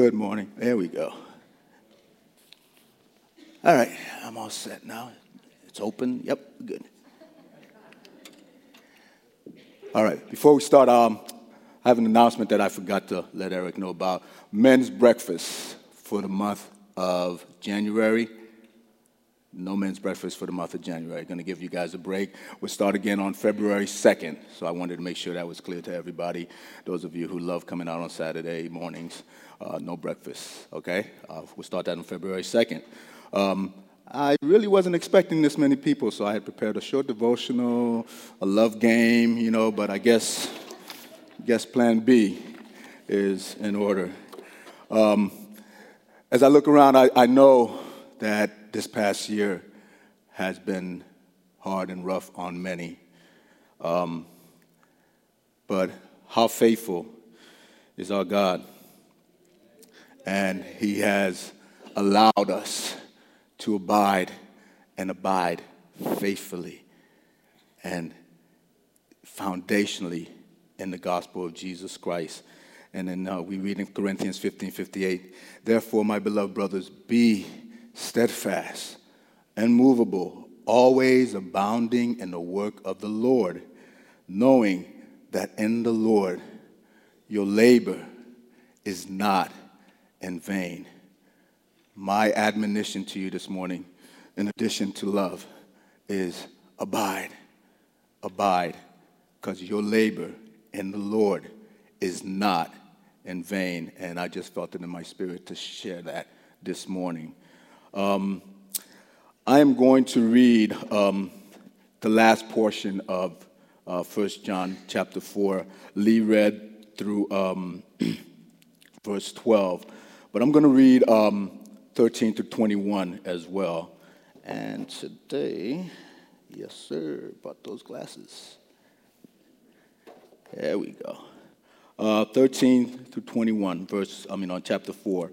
Good morning. There we go. All right, I'm all set now. It's open. Yep, good. All right, before we start, um, I have an announcement that I forgot to let Eric know about. Men's breakfast for the month of January. No men's breakfast for the month of January. Going to give you guys a break. We'll start again on February 2nd. So I wanted to make sure that was clear to everybody. Those of you who love coming out on Saturday mornings, uh, no breakfast, okay? Uh, we'll start that on February 2nd. Um, I really wasn't expecting this many people, so I had prepared a short devotional, a love game, you know, but I guess, guess plan B is in order. Um, as I look around, I, I know that this past year has been hard and rough on many. Um, but how faithful is our God? And He has allowed us to abide and abide faithfully and foundationally in the gospel of Jesus Christ. And then uh, we read in Corinthians 15 58, therefore, my beloved brothers, be steadfast, unmovable, always abounding in the work of the Lord, knowing that in the Lord your labor is not in vain. My admonition to you this morning, in addition to love, is abide. Abide, because your labor in the Lord is not in vain. And I just felt it in my spirit to share that this morning. Um, I am going to read um, the last portion of uh, 1 John chapter 4. Lee read through um, verse 12, but I'm going to read um, 13 to 21 as well. And today, yes, sir, bought those glasses. There we go. Uh, 13 to 21, verse, I mean, on chapter 4.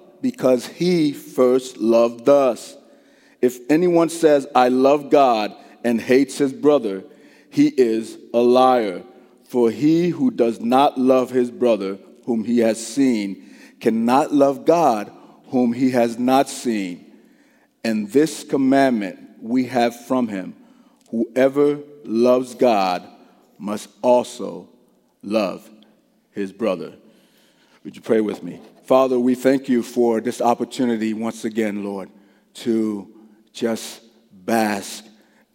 because he first loved us. If anyone says, I love God, and hates his brother, he is a liar. For he who does not love his brother, whom he has seen, cannot love God whom he has not seen. And this commandment we have from him whoever loves God must also love his brother. Would you pray with me? Father, we thank you for this opportunity once again, Lord, to just bask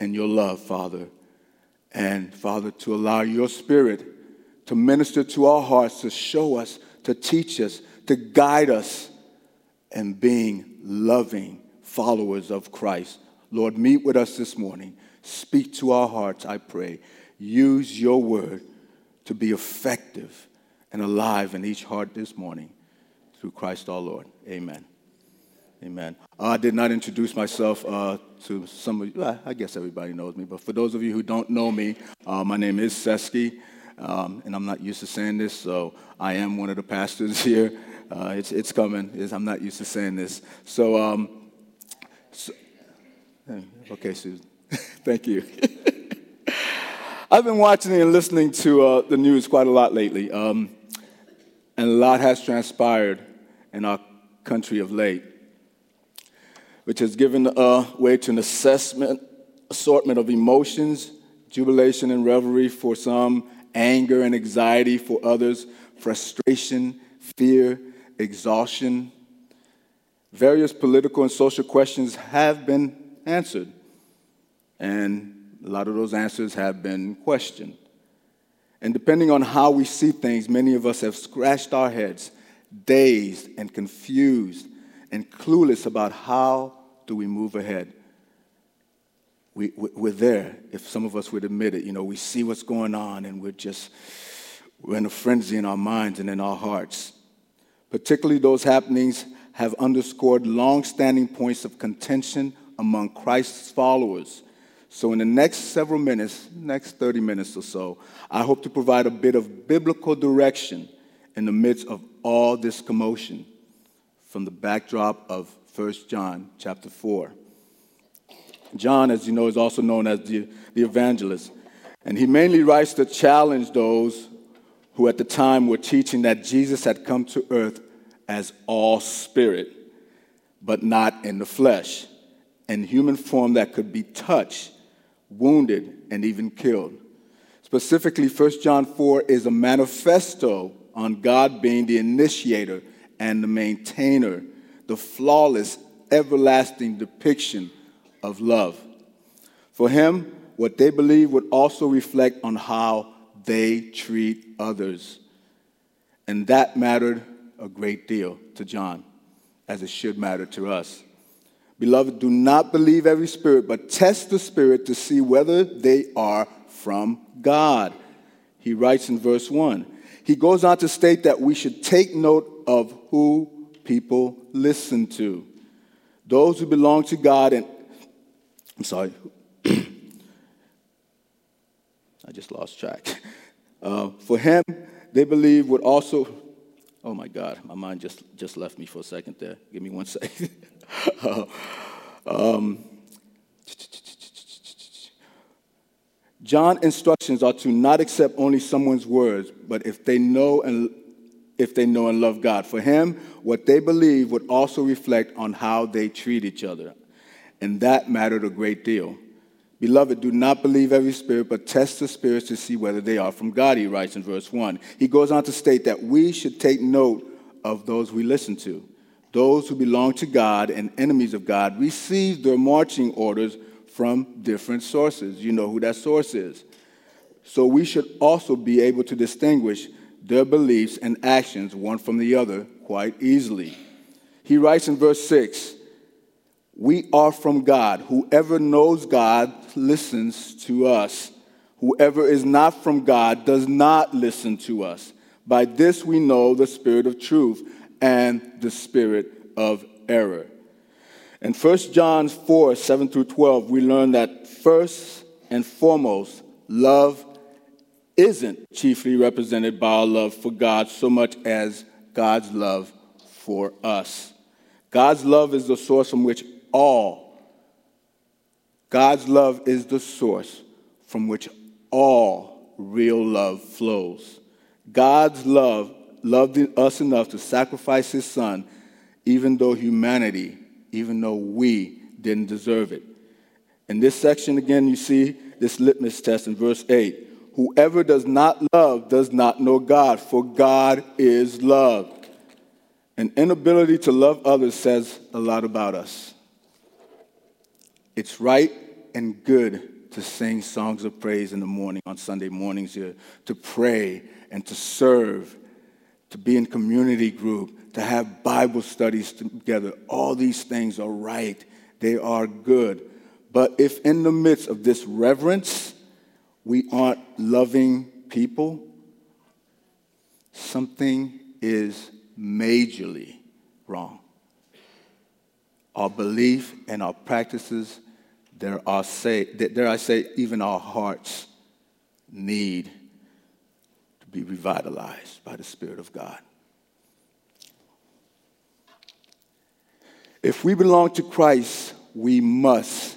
in your love, Father. And Father, to allow your spirit to minister to our hearts, to show us, to teach us, to guide us and being loving followers of Christ. Lord, meet with us this morning. Speak to our hearts, I pray. Use your word to be effective and alive in each heart this morning through Christ our Lord. Amen. Amen. I did not introduce myself uh, to some of you. Well, I guess everybody knows me, but for those of you who don't know me, uh, my name is Sesky, um, and I'm not used to saying this, so I am one of the pastors here. Uh, it's, it's coming. It's, I'm not used to saying this. So, um, so okay, Susan. Thank you. I've been watching and listening to uh, the news quite a lot lately, um, and a lot has transpired in our country of late, which has given uh, way to an assessment, assortment of emotions, jubilation and revelry for some, anger and anxiety for others, frustration, fear, exhaustion, Various political and social questions have been answered, and a lot of those answers have been questioned. And depending on how we see things, many of us have scratched our heads, dazed and confused and clueless about how do we move ahead. We, we're there, if some of us would admit it. You know, we see what's going on and we're just, we're in a frenzy in our minds and in our hearts. Particularly those happenings have underscored long-standing points of contention among Christ's followers. So in the next several minutes, next 30 minutes or so, I hope to provide a bit of biblical direction in the midst of all this commotion from the backdrop of 1 John chapter 4. John, as you know, is also known as the, the evangelist. And he mainly writes to challenge those who at the time were teaching that Jesus had come to earth as all spirit, but not in the flesh, in human form that could be touched, wounded, and even killed. Specifically, 1 John 4 is a manifesto on God being the initiator and the maintainer, the flawless, everlasting depiction of love. For him, what they believe would also reflect on how they treat others. And that mattered a great deal to John, as it should matter to us. Beloved, do not believe every spirit, but test the spirit to see whether they are from God. He writes in verse 1. He goes on to state that we should take note of who people listen to. Those who belong to God and I'm sorry. I just lost track. Uh, for him, they believe would also Oh my God, my mind just, just left me for a second there. Give me one second. um, John instructions are to not accept only someone's words, but if they know and if they know and love God. For him, what they believe would also reflect on how they treat each other. And that mattered a great deal. Beloved, do not believe every spirit, but test the spirits to see whether they are from God, he writes in verse 1. He goes on to state that we should take note of those we listen to. Those who belong to God and enemies of God receive their marching orders from different sources. You know who that source is. So we should also be able to distinguish their beliefs and actions one from the other quite easily. He writes in verse 6 we are from God. Whoever knows God listens to us. Whoever is not from God does not listen to us. By this we know the spirit of truth and the spirit of error. In 1 John 4 7 through 12, we learn that first and foremost, love isn't chiefly represented by our love for God so much as God's love for us. God's love is the source from which all. God's love is the source from which all real love flows. God's love loved us enough to sacrifice his son, even though humanity, even though we didn't deserve it. In this section, again, you see this litmus test in verse 8. Whoever does not love does not know God, for God is love. An inability to love others says a lot about us. It's right and good to sing songs of praise in the morning on Sunday mornings here, to pray and to serve, to be in community group, to have Bible studies together. All these things are right, they are good. But if in the midst of this reverence, we aren't loving people, something is majorly wrong. Our belief and our practices there are say, dare I say, even our hearts need to be revitalized by the Spirit of God. If we belong to Christ, we must,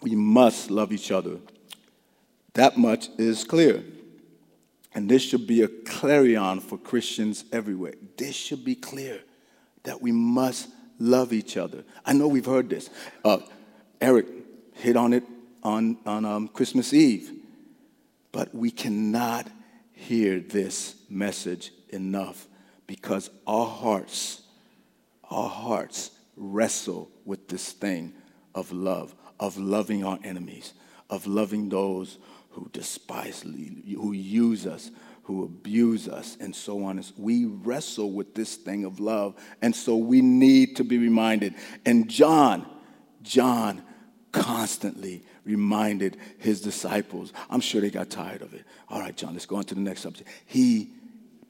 we must love each other. That much is clear. And this should be a clarion for Christians everywhere. This should be clear that we must love each other. I know we've heard this. Uh, Eric hit on it on, on um, Christmas Eve. But we cannot hear this message enough because our hearts our hearts wrestle with this thing of love, of loving our enemies, of loving those who despise, who use us, who abuse us, and so on. We wrestle with this thing of love, and so we need to be reminded. And John, John constantly reminded his disciples. I'm sure they got tired of it. All right, John, let's go on to the next subject. He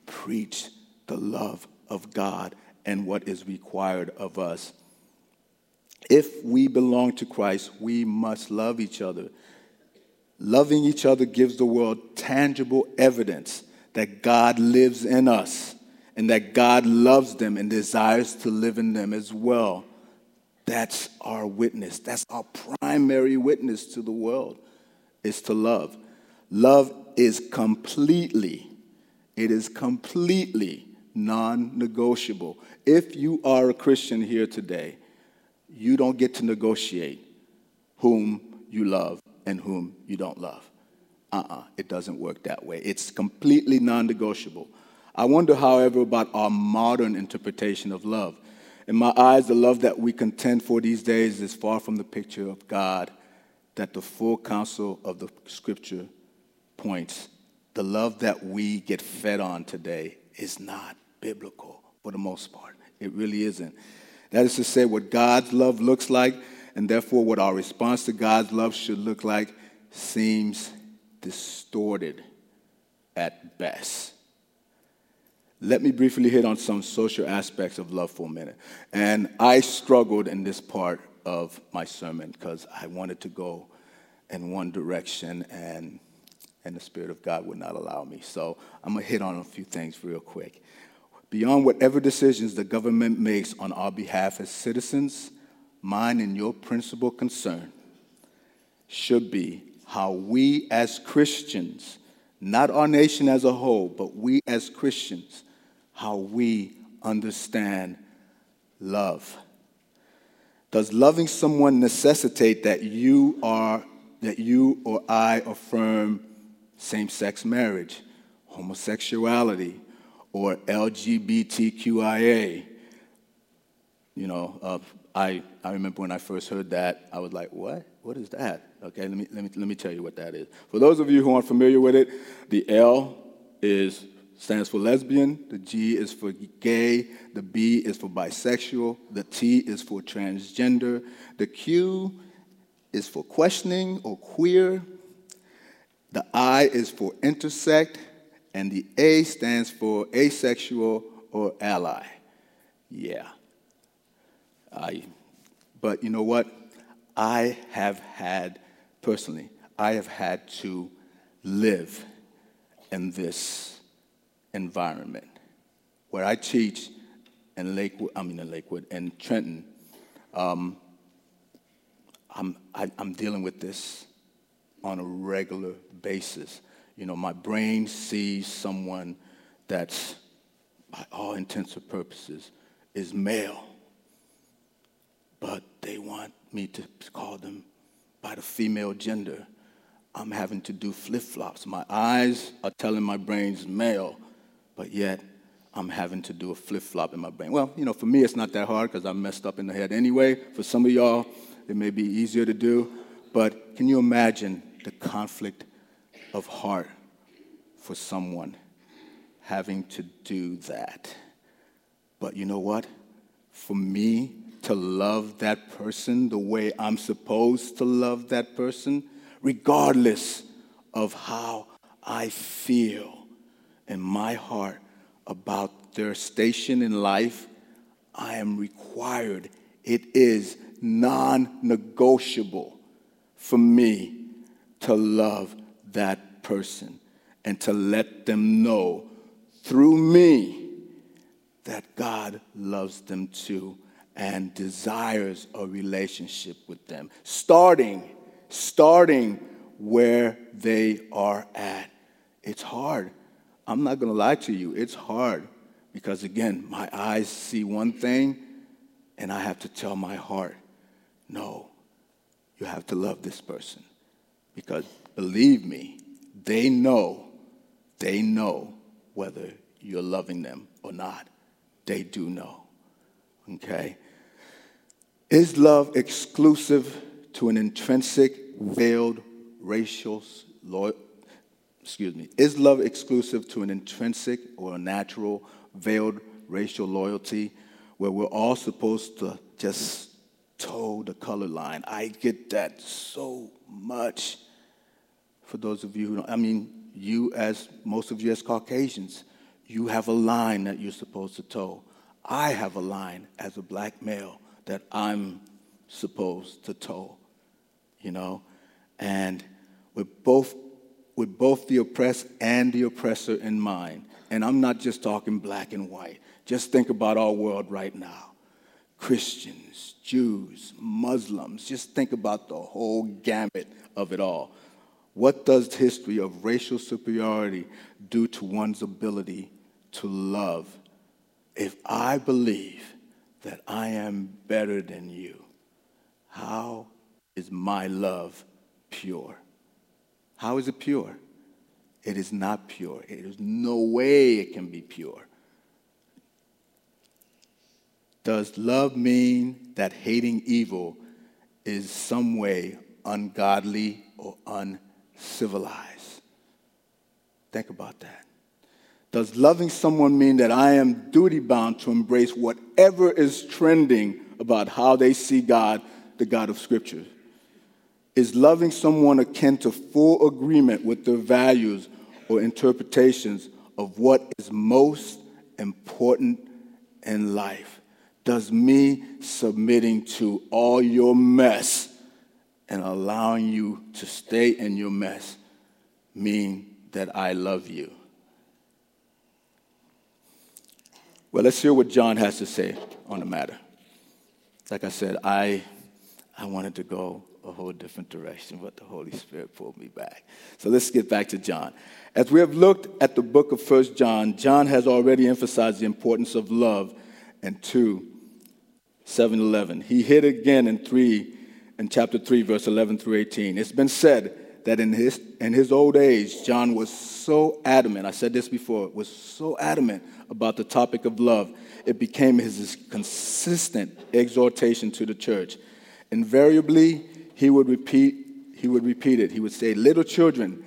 preached the love of God and what is required of us. If we belong to Christ, we must love each other. Loving each other gives the world tangible evidence that God lives in us and that God loves them and desires to live in them as well. That's our witness. That's our primary witness to the world is to love. Love is completely, it is completely non negotiable. If you are a Christian here today, you don't get to negotiate whom you love and whom you don't love. Uh uh-uh, uh it doesn't work that way. It's completely non negotiable. I wonder, however, about our modern interpretation of love. In my eyes, the love that we contend for these days is far from the picture of God that the full counsel of the scripture points. The love that we get fed on today is not biblical for the most part. It really isn't. That is to say, what God's love looks like, and therefore what our response to God's love should look like, seems distorted at best. Let me briefly hit on some social aspects of love for a minute. And I struggled in this part of my sermon because I wanted to go in one direction and, and the Spirit of God would not allow me. So I'm going to hit on a few things real quick. Beyond whatever decisions the government makes on our behalf as citizens, mine and your principal concern should be how we as Christians, not our nation as a whole, but we as Christians, how we understand love. Does loving someone necessitate that you are that you or I affirm same-sex marriage, homosexuality, or LGBTQIA? You know, uh, I, I remember when I first heard that, I was like, what? What is that? Okay, let me, let, me, let me tell you what that is. For those of you who aren't familiar with it, the L is stands for lesbian, the G is for gay, the B is for bisexual, the T is for transgender, the Q is for questioning or queer, the I is for intersex, and the A stands for asexual or ally. Yeah. I, but you know what? I have had, personally, I have had to live in this environment. Where I teach in Lakewood, I mean in Lakewood, in Trenton, um, I'm, I, am i am dealing with this on a regular basis. You know, my brain sees someone that's, by all intents and purposes, is male, but they want me to call them by the female gender. I'm having to do flip flops. My eyes are telling my brain's male, but yet I'm having to do a flip flop in my brain. Well, you know, for me, it's not that hard because I'm messed up in the head anyway. For some of y'all, it may be easier to do. But can you imagine the conflict of heart for someone having to do that? But you know what? For me to love that person the way I'm supposed to love that person, regardless of how I feel in my heart about their station in life, I am required. It is non negotiable for me to love that person and to let them know through me that God loves them too and desires a relationship with them, starting, starting where they are at. It's hard. I'm not going to lie to you, it's hard because, again, my eyes see one thing and I have to tell my heart, no, you have to love this person. Because believe me, they know, they know whether you're loving them or not. They do know. Okay? Is love exclusive to an intrinsic, veiled racial loyalty? Excuse me. Is love exclusive to an intrinsic or a natural, veiled racial loyalty where we're all supposed to just toe the color line? I get that so much. For those of you who don't, I mean, you as most of you as Caucasians, you have a line that you're supposed to toe. I have a line as a black male that I'm supposed to toe, you know? And with both, with both the oppressed and the oppressor in mind, and I'm not just talking black and white, just think about our world right now Christians, Jews, Muslims, just think about the whole gamut of it all. What does history of racial superiority do to one's ability to love if I believe that I am better than you? How is my love pure? How is it pure? It is not pure. There is no way it can be pure. Does love mean that hating evil is some way ungodly or uncivilized? Think about that. Does loving someone mean that I am duty bound to embrace whatever is trending about how they see God, the God of Scripture? Is loving someone akin to full agreement with their values or interpretations of what is most important in life? Does me submitting to all your mess and allowing you to stay in your mess mean that I love you? Well, let's hear what John has to say on the matter. Like I said, I, I wanted to go a whole different direction, but the Holy Spirit pulled me back. So let's get back to John. As we have looked at the book of First John, John has already emphasized the importance of love in 2, 7 11. He hit again in 3, in chapter 3, verse 11 through 18. It's been said that in his, in his old age, John was so adamant, I said this before, was so adamant about the topic of love, it became his consistent exhortation to the church. Invariably, he would repeat, he would repeat it. He would say, Little children,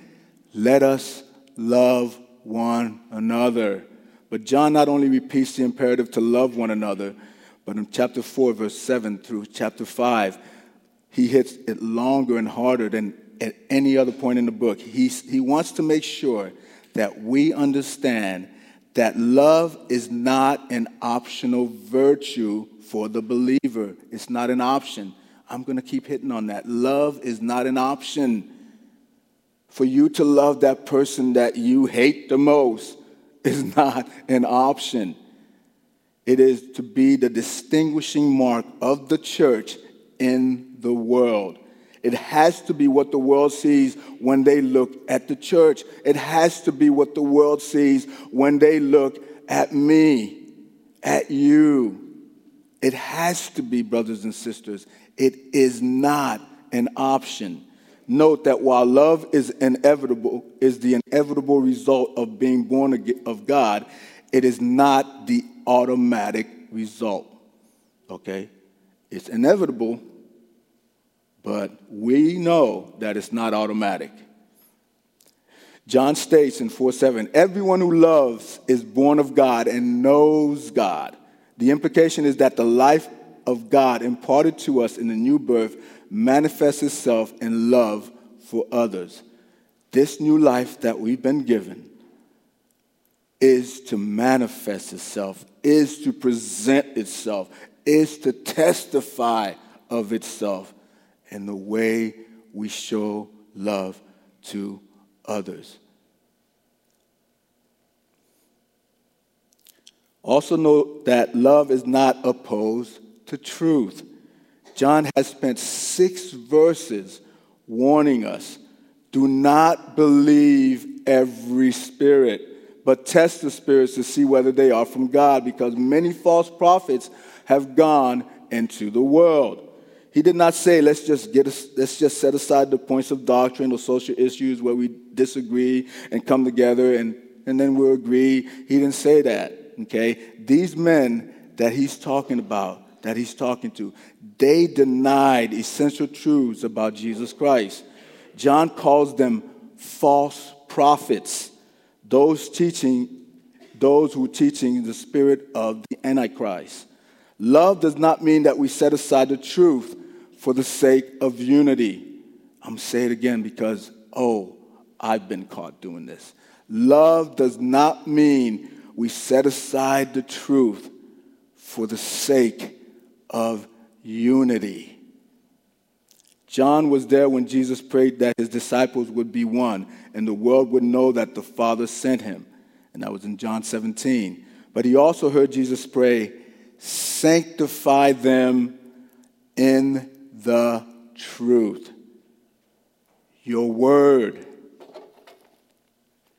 let us love one another. But John not only repeats the imperative to love one another, but in chapter 4, verse 7 through chapter 5, he hits it longer and harder than at any other point in the book. He, he wants to make sure that we understand that love is not an optional virtue for the believer. It's not an option. I'm going to keep hitting on that. Love is not an option. For you to love that person that you hate the most is not an option. It is to be the distinguishing mark of the church in the world. It has to be what the world sees when they look at the church. It has to be what the world sees when they look at me, at you. It has to be, brothers and sisters. It is not an option. Note that while love is inevitable, is the inevitable result of being born of God, it is not the automatic result. Okay? It's inevitable, but we know that it's not automatic. John states in 4 7, everyone who loves is born of God and knows God. The implication is that the life of God imparted to us in the new birth manifests itself in love for others. This new life that we've been given is to manifest itself, is to present itself, is to testify of itself in the way we show love to others. Also, note that love is not opposed to truth. John has spent six verses warning us do not believe every spirit, but test the spirits to see whether they are from God, because many false prophets have gone into the world. He did not say, let's just, get let's just set aside the points of doctrine or social issues where we disagree and come together and, and then we'll agree. He didn't say that, okay? These men that he's talking about, that he's talking to, they denied essential truths about Jesus Christ. John calls them false prophets, those teaching, those who are teaching the spirit of the Antichrist. Love does not mean that we set aside the truth for the sake of unity. I'm saying it again because, oh, I've been caught doing this. Love does not mean we set aside the truth for the sake of unity. John was there when Jesus prayed that his disciples would be one and the world would know that the Father sent him. And that was in John 17. But he also heard Jesus pray, Sanctify them in the truth. Your word,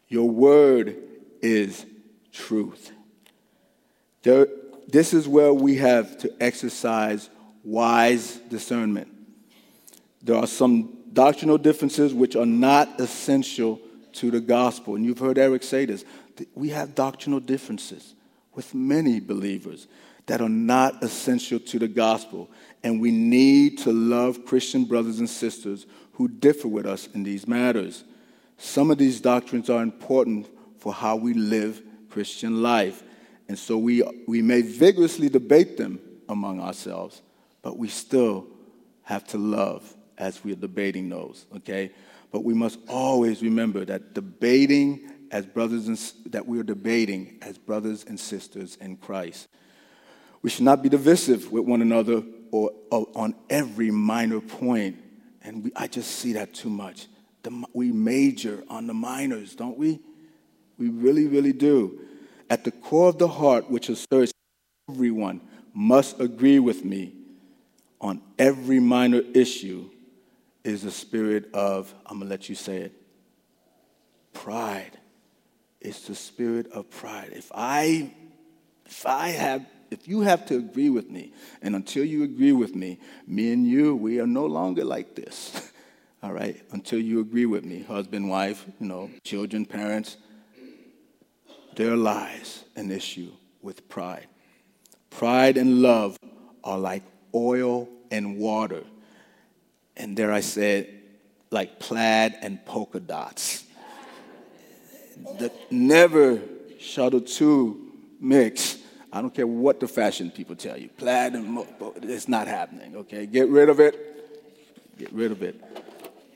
your word is truth. This is where we have to exercise wise discernment. There are some doctrinal differences which are not essential to the gospel. And you've heard Eric say this. We have doctrinal differences with many believers that are not essential to the gospel. And we need to love Christian brothers and sisters who differ with us in these matters. Some of these doctrines are important for how we live Christian life. And so we, we may vigorously debate them among ourselves, but we still have to love as we are debating those, okay? But we must always remember that debating as brothers and that we are debating as brothers and sisters in Christ. We should not be divisive with one another or, or on every minor point. And we, I just see that too much. The, we major on the minors, don't we? We really, really do. At the core of the heart, which asserts everyone must agree with me on every minor issue, is the spirit of, I'm going to let you say it, pride. It's the spirit of pride. If I, if I have, if you have to agree with me, and until you agree with me, me and you, we are no longer like this. All right? Until you agree with me, husband, wife, you know, children, parents, there lies an issue with pride. Pride and love are like oil and water and there I said, like plaid and polka dots. the, never shall the two mix. I don't care what the fashion people tell you. Plaid and it's not happening. Okay, get rid of it. Get rid of it.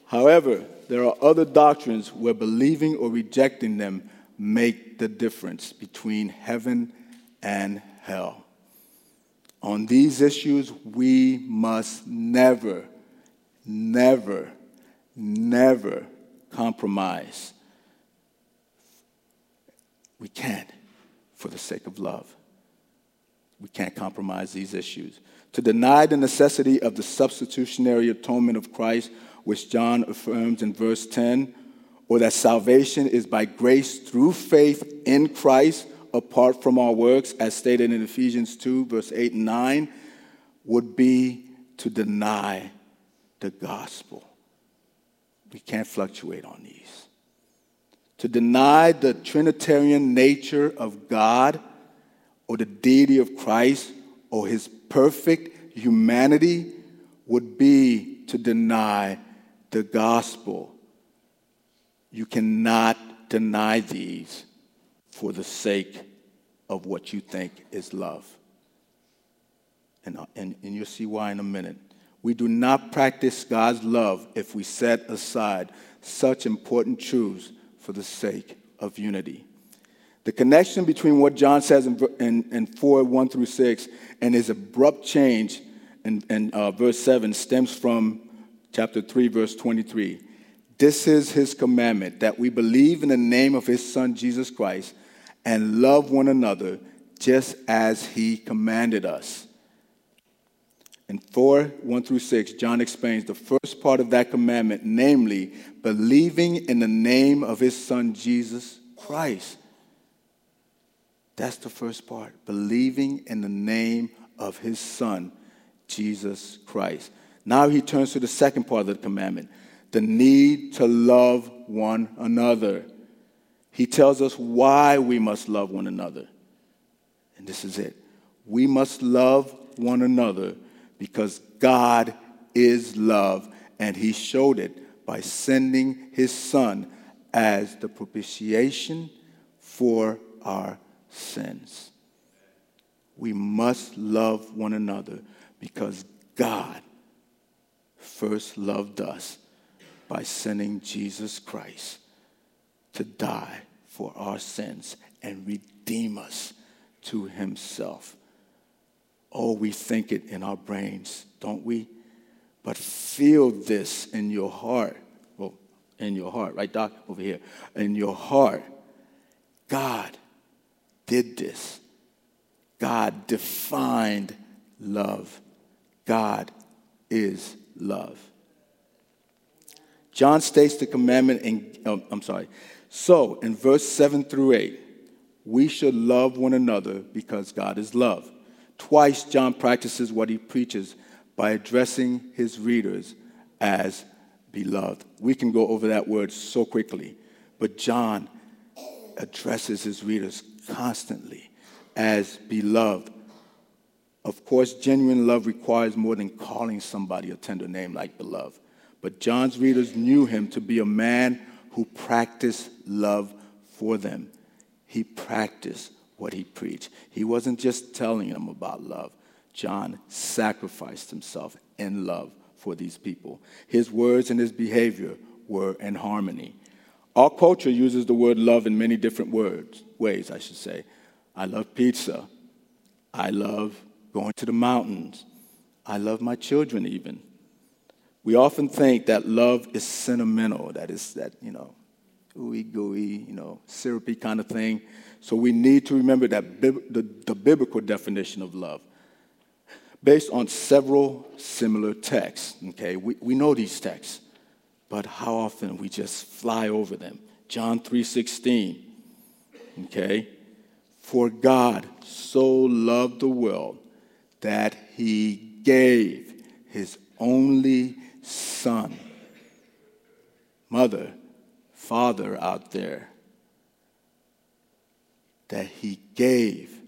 However, there are other doctrines where believing or rejecting them make the difference between heaven and hell. On these issues, we must never never, never compromise. We can't for the sake of love. We can't compromise these issues. To deny the necessity of the substitutionary atonement of Christ, which John affirms in verse 10, or that salvation is by grace through faith in Christ apart from our works, as stated in Ephesians 2, verse 8 and 9, would be to deny the gospel. We can't fluctuate on these. To deny the Trinitarian nature of God or the deity of Christ or his perfect humanity would be to deny the gospel. You cannot deny these for the sake of what you think is love. And, uh, and, and you'll see why in a minute. We do not practice God's love if we set aside such important truths for the sake of unity. The connection between what John says in, in, in 4 1 through 6 and his abrupt change in, in uh, verse 7 stems from chapter 3, verse 23. This is his commandment that we believe in the name of his Son, Jesus Christ, and love one another just as he commanded us. In 4 1 through 6, John explains the first part of that commandment, namely, believing in the name of his son Jesus Christ. That's the first part, believing in the name of his son Jesus Christ. Now he turns to the second part of the commandment, the need to love one another. He tells us why we must love one another. And this is it We must love one another because God is love, and He showed it by sending His Son as the propitiation for our sins. We must love one another because God first loved us by sending Jesus Christ to die for our sins and redeem us to himself. Oh, we think it in our brains, don't we? But feel this in your heart. Well, in your heart, right, Doc? Over here. In your heart. God did this. God defined love. God is love. John states the commandment in, oh, I'm sorry. So, in verse 7 through 8, we should love one another because God is love. Twice, John practices what he preaches by addressing his readers as beloved. We can go over that word so quickly, but John addresses his readers constantly as beloved. Of course, genuine love requires more than calling somebody a tender name like beloved. But John's readers knew him to be a man who practiced love for them. He practiced what he preached. He wasn't just telling them about love. John sacrificed himself in love for these people. His words and his behavior were in harmony. Our culture uses the word love in many different words, ways, I should say. I love pizza. I love going to the mountains. I love my children, even. We often think that love is sentimental, that is that, you know, ooey gooey, you know, syrupy kind of thing. So we need to remember that the, the biblical definition of love based on several similar texts. Okay, we, we know these texts, but how often we just fly over them. John 3:16. Okay, for God so loved the world that he gave his only son. Mother, father out there, that he gave,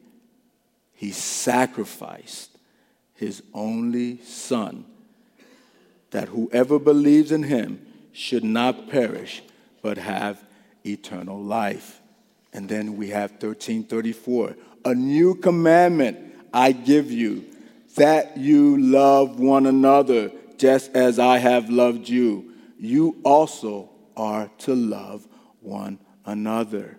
he sacrificed his only son, that whoever believes in him should not perish, but have eternal life. And then we have 1334. A new commandment I give you, that you love one another just as I have loved you, you also are to love one another.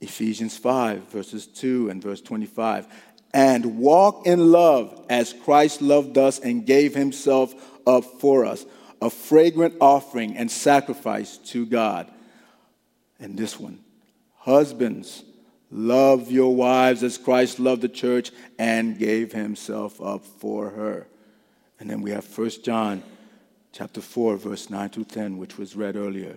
Ephesians 5, verses 2 and verse 25. And walk in love as Christ loved us and gave himself up for us, a fragrant offering and sacrifice to God. And this one, husbands, love your wives as Christ loved the church and gave himself up for her. And then we have 1 John chapter 4, verse 9 to 10, which was read earlier.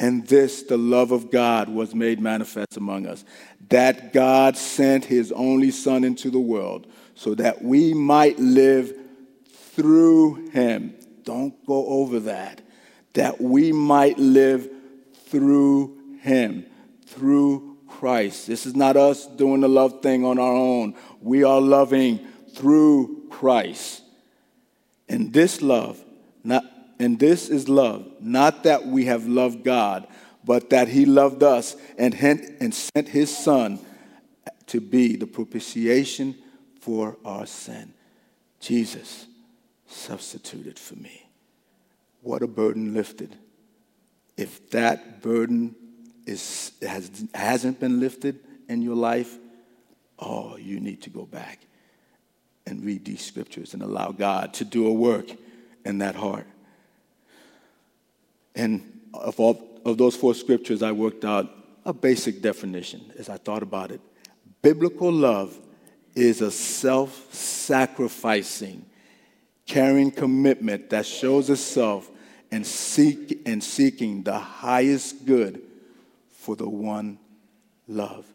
And this, the love of God, was made manifest among us, that God sent his only Son into the world so that we might live through him. Don't go over that. That we might live through him, through Christ. This is not us doing the love thing on our own. We are loving through Christ. And this love, not, and this is love, not that we have loved God, but that He loved us and, and sent His Son to be the propitiation for our sin. Jesus substituted for me. What a burden lifted. If that burden is, has, hasn't been lifted in your life, oh, you need to go back and read these scriptures and allow God to do a work in that heart. And of all of those four scriptures, I worked out a basic definition as I thought about it. Biblical love is a self sacrificing, caring commitment that shows itself in, seek, in seeking the highest good for the one love.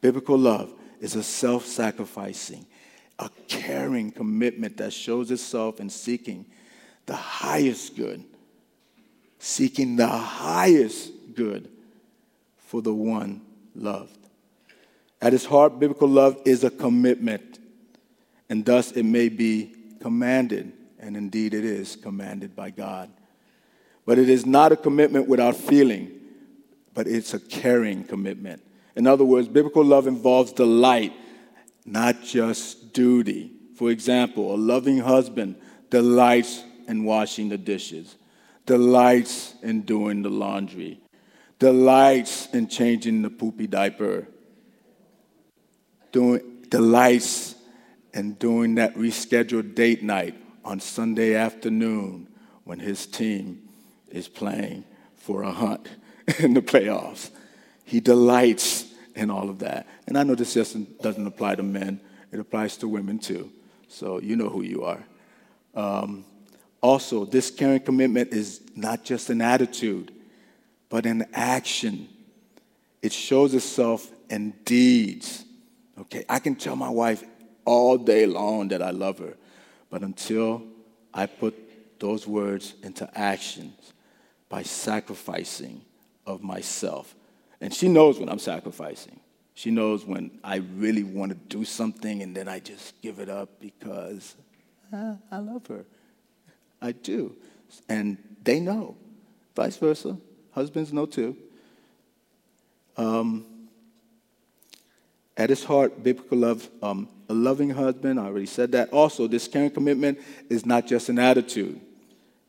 Biblical love is a self sacrificing, a caring commitment that shows itself in seeking the highest good, seeking the highest good for the one loved. At its heart, biblical love is a commitment, and thus it may be commanded, and indeed it is commanded by God. But it is not a commitment without feeling, but it's a caring commitment. In other words, biblical love involves delight, not just duty. For example, a loving husband delights in washing the dishes, delights in doing the laundry, delights in changing the poopy diaper, doing, delights in doing that rescheduled date night on Sunday afternoon when his team is playing for a hunt in the playoffs. He delights in all of that. And I know this just doesn't apply to men, it applies to women too. So you know who you are. Um, also, this caring commitment is not just an attitude, but an action. It shows itself in deeds. Okay, I can tell my wife all day long that I love her, but until I put those words into actions by sacrificing of myself, and she knows when I'm sacrificing. She knows when I really want to do something and then I just give it up because uh, I love her. I do. And they know. Vice versa. Husbands know too. Um, at its heart, biblical love, um, a loving husband, I already said that. Also, this caring commitment is not just an attitude,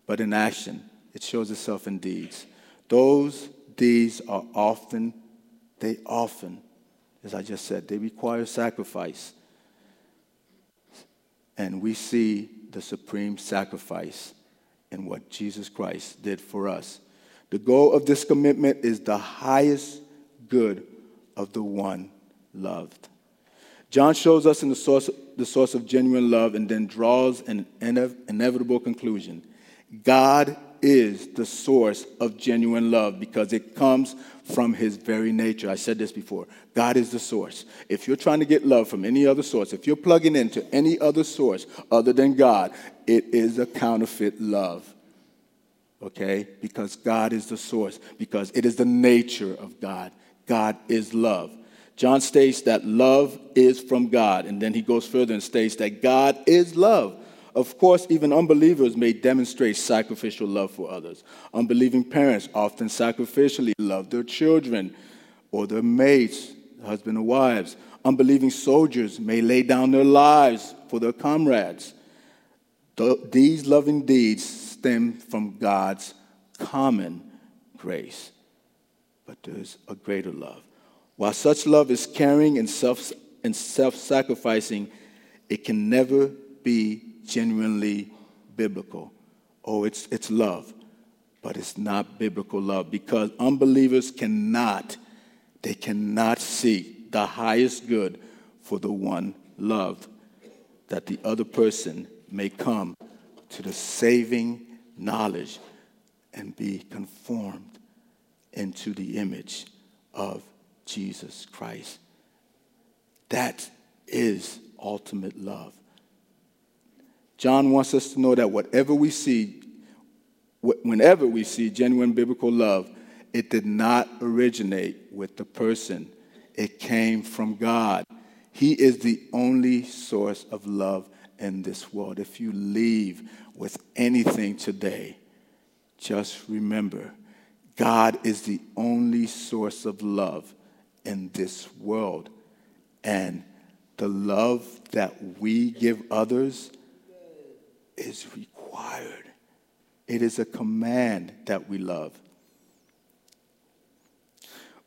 but an action. It shows itself in deeds. Those deeds are often, they often, as I just said, they require sacrifice. And we see the supreme sacrifice in what Jesus Christ did for us. The goal of this commitment is the highest good of the one loved. John shows us in the source, the source of genuine love and then draws an inevitable conclusion. God is the source of genuine love because it comes from his very nature. I said this before. God is the source. If you're trying to get love from any other source, if you're plugging into any other source other than God, it is a counterfeit love. Okay? Because God is the source, because it is the nature of God. God is love. John states that love is from God, and then he goes further and states that God is love. Of course, even unbelievers may demonstrate sacrificial love for others. Unbelieving parents often sacrificially love their children or their mates, husband or wives. Unbelieving soldiers may lay down their lives for their comrades. These loving deeds stem from God's common grace. But there's a greater love. While such love is caring and self and self-sacrificing, it can never be genuinely biblical. Oh, it's, it's love, but it's not biblical love because unbelievers cannot, they cannot see the highest good for the one loved, that the other person may come to the saving knowledge and be conformed into the image of Jesus Christ. That is ultimate love. John wants us to know that whatever we see, whenever we see genuine biblical love, it did not originate with the person, it came from God. He is the only source of love in this world. If you leave with anything today, just remember God is the only source of love in this world. And the love that we give others is required. It is a command that we love.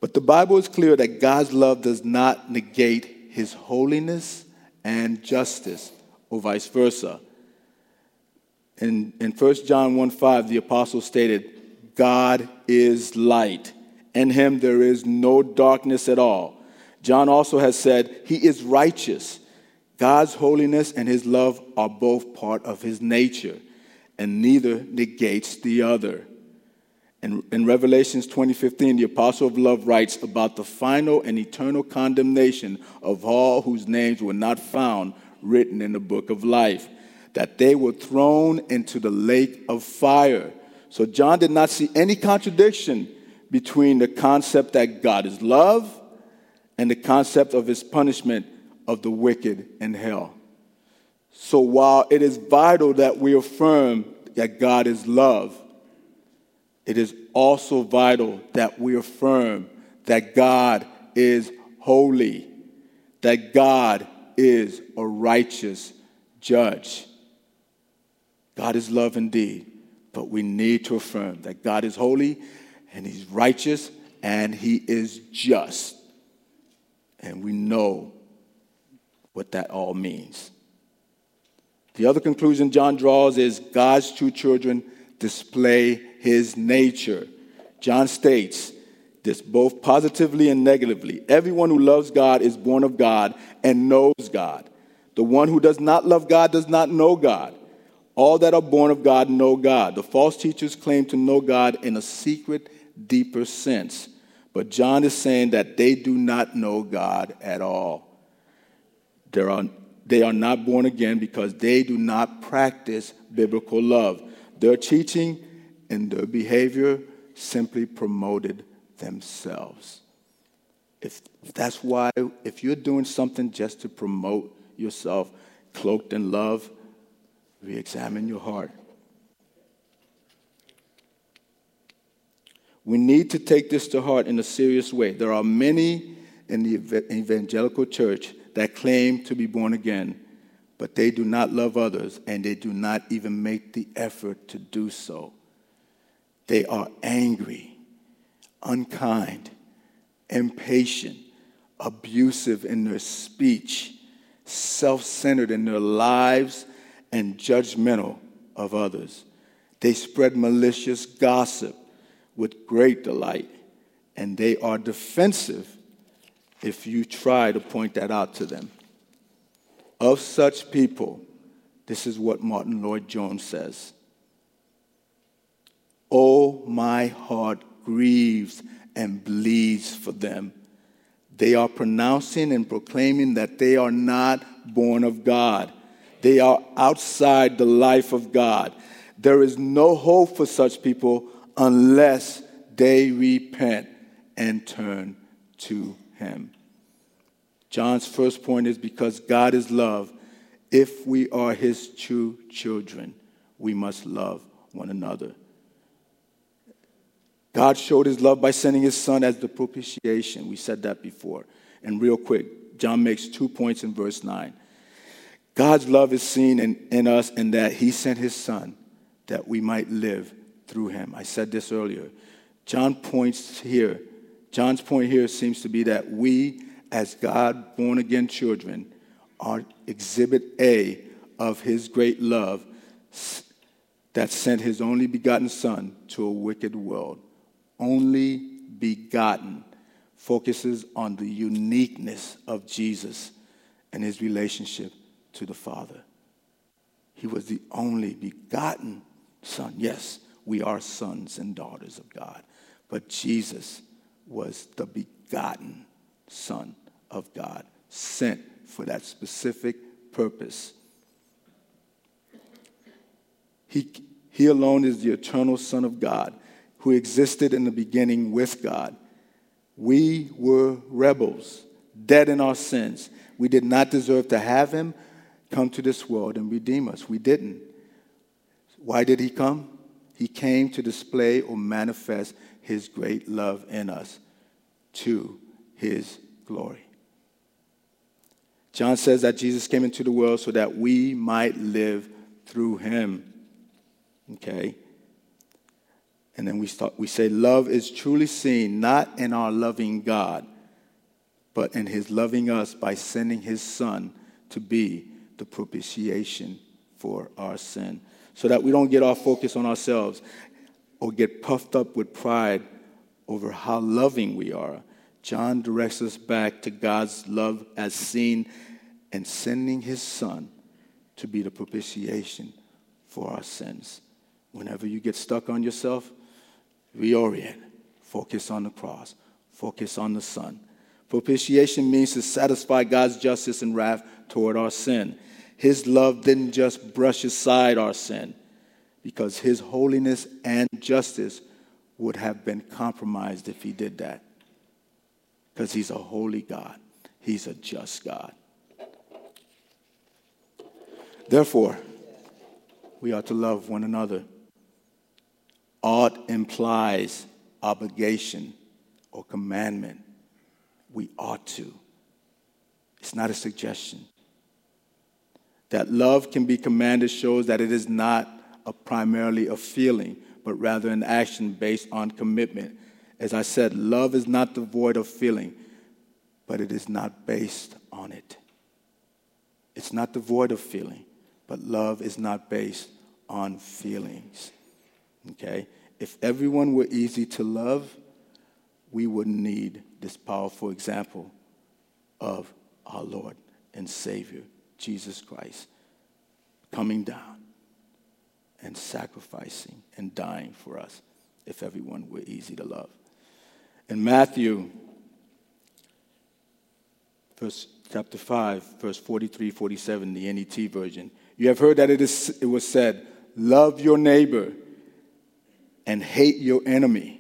But the Bible is clear that God's love does not negate his holiness and justice, or vice versa. In, in 1 John 1 5, the apostle stated, God is light. In him there is no darkness at all. John also has said, He is righteous. God's holiness and his love are both part of his nature, and neither negates the other. In, in Revelations 20:15, the apostle of love writes about the final and eternal condemnation of all whose names were not found written in the book of life, that they were thrown into the lake of fire. So John did not see any contradiction between the concept that God is love and the concept of his punishment of the wicked in hell. So while it is vital that we affirm that God is love, it is also vital that we affirm that God is holy, that God is a righteous judge. God is love indeed, but we need to affirm that God is holy and He's righteous and He is just. And we know what that all means. The other conclusion John draws is God's true children display his nature. John states this both positively and negatively. Everyone who loves God is born of God and knows God. The one who does not love God does not know God. All that are born of God know God. The false teachers claim to know God in a secret, deeper sense. But John is saying that they do not know God at all. There are, they are not born again because they do not practice biblical love. Their teaching and their behavior simply promoted themselves. If, that's why, if you're doing something just to promote yourself, cloaked in love, re examine your heart. We need to take this to heart in a serious way. There are many in the evangelical church that claim to be born again, but they do not love others and they do not even make the effort to do so. They are angry, unkind, impatient, abusive in their speech, self centered in their lives, and judgmental of others. They spread malicious gossip with great delight, and they are defensive if you try to point that out to them. Of such people, this is what Martyn Lloyd-Jones says Oh, my heart grieves and bleeds for them. They are pronouncing and proclaiming that they are not born of God. They are outside the life of God. There is no hope for such people unless they repent and turn to Him. John's first point is because God is love. If we are His true children, we must love one another. God showed His love by sending His Son as the propitiation. We said that before. And real quick, John makes two points in verse 9. God's love is seen in, in us in that He sent His Son that we might live through him. I said this earlier. John points here, John's point here seems to be that we, as God born again children, are exhibit A of his great love that sent his only begotten Son to a wicked world. Only begotten focuses on the uniqueness of Jesus and his relationship to the Father. He was the only begotten Son. Yes, we are sons and daughters of God. But Jesus was the begotten Son of God, sent for that specific purpose. He, he alone is the eternal Son of God who existed in the beginning with God. We were rebels, dead in our sins. We did not deserve to have him come to this world and redeem us. We didn't. Why did he come? He came to display or manifest his great love in us to his glory. John says that Jesus came into the world so that we might live through him. Okay? And then we, start, we say, love is truly seen not in our loving God, but in his loving us by sending his son to be the propitiation for our sin so that we don't get our focus on ourselves or get puffed up with pride over how loving we are. John directs us back to God's love as seen in sending his son to be the propitiation for our sins. Whenever you get stuck on yourself, reorient. Focus on the cross. Focus on the Son. Propitiation means to satisfy God's justice and wrath toward our sin. His love didn't just brush aside our sin, because his holiness and justice would have been compromised if he did that. because He's a holy God, He's a just God. Therefore, we ought to love one another. Ought implies obligation or commandment. We ought to. It's not a suggestion. That love can be commanded shows that it is not a primarily a feeling, but rather an action based on commitment. As I said, love is not devoid of feeling, but it is not based on it. It's not devoid of feeling, but love is not based on feelings. Okay? If everyone were easy to love, we wouldn't need this powerful example of our Lord and Savior, Jesus Christ, coming down and sacrificing and dying for us if everyone were easy to love. In Matthew, verse, chapter 5, verse 43 47, the NET version, you have heard that it, is, it was said, Love your neighbor and hate your enemy.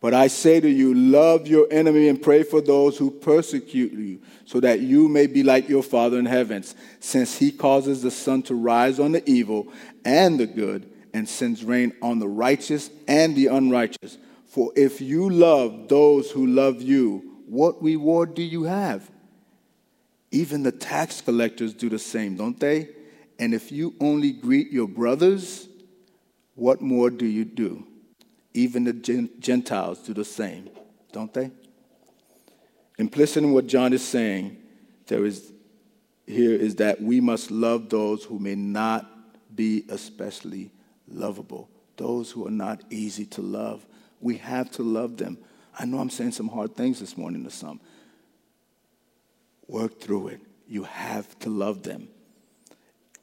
But I say to you, love your enemy and pray for those who persecute you, so that you may be like your Father in heavens, since he causes the sun to rise on the evil and the good, and sends rain on the righteous and the unrighteous. For if you love those who love you, what reward do you have? Even the tax collectors do the same, don't they? And if you only greet your brothers, what more do you do? Even the Gentiles do the same, don't they? Implicit in what John is saying, there is here is that we must love those who may not be especially lovable, those who are not easy to love. We have to love them. I know I'm saying some hard things this morning to some. Work through it. You have to love them.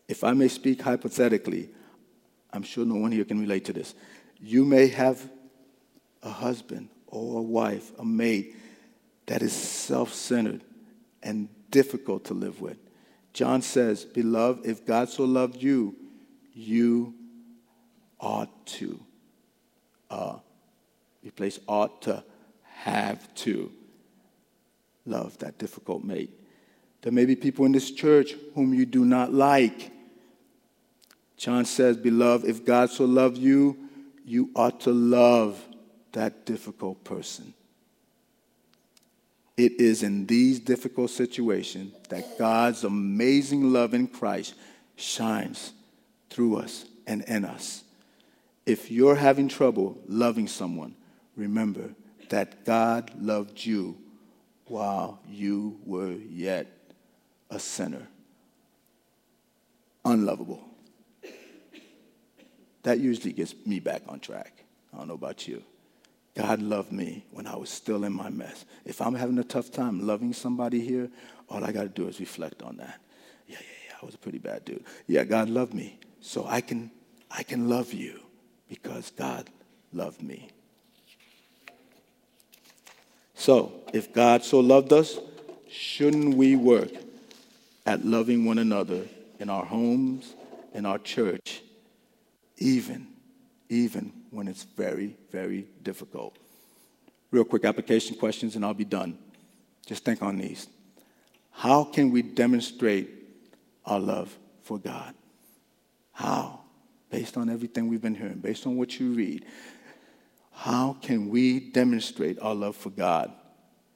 If I may speak hypothetically, I'm sure no one here can relate to this. You may have a husband or a wife, a mate that is self centered and difficult to live with. John says, Beloved, if God so loved you, you ought to. Uh, replace ought to have to love that difficult mate. There may be people in this church whom you do not like. John says, Beloved, if God so loved you, you ought to love that difficult person. It is in these difficult situations that God's amazing love in Christ shines through us and in us. If you're having trouble loving someone, remember that God loved you while you were yet a sinner, unlovable that usually gets me back on track. I don't know about you. God loved me when I was still in my mess. If I'm having a tough time loving somebody here, all I got to do is reflect on that. Yeah, yeah, yeah, I was a pretty bad dude. Yeah, God loved me. So I can I can love you because God loved me. So, if God so loved us, shouldn't we work at loving one another in our homes, in our church, even, even when it's very, very difficult. Real quick application questions, and I'll be done. Just think on these. How can we demonstrate our love for God? How? Based on everything we've been hearing, based on what you read, how can we demonstrate our love for God?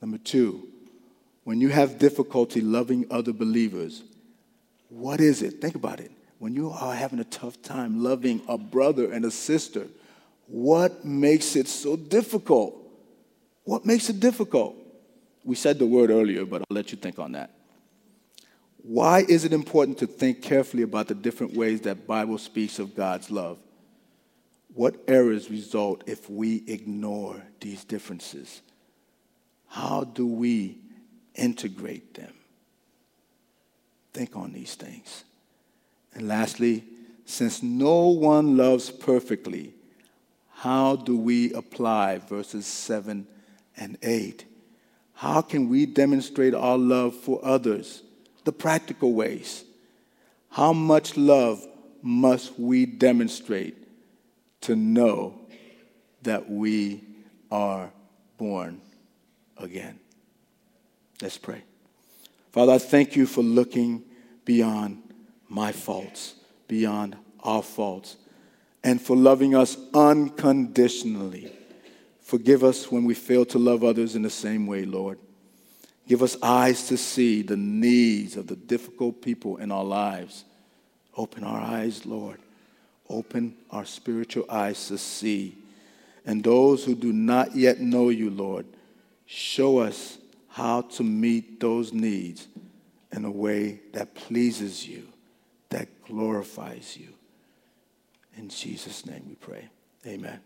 Number two, when you have difficulty loving other believers, what is it? Think about it when you are having a tough time loving a brother and a sister, what makes it so difficult? What makes it difficult? We said the word earlier, but I'll let you think on that. Why is it important to think carefully about the different ways that Bible speaks of God's love? What errors result if we ignore these differences? How do we integrate them? Think on these things. And lastly, since no one loves perfectly, how do we apply verses 7 and 8? How can we demonstrate our love for others? The practical ways. How much love must we demonstrate to know that we are born again? Let's pray. Father, I thank you for looking beyond my faults, beyond our faults, and for loving us unconditionally. Forgive us when we fail to love others in the same way, Lord. Give us eyes to see the needs of the difficult people in our lives. Open our eyes, Lord. Open our spiritual eyes to see. And those who do not yet know you, Lord, show us how to meet those needs in a way that pleases you, that glorifies you. In Jesus' name we pray. Amen.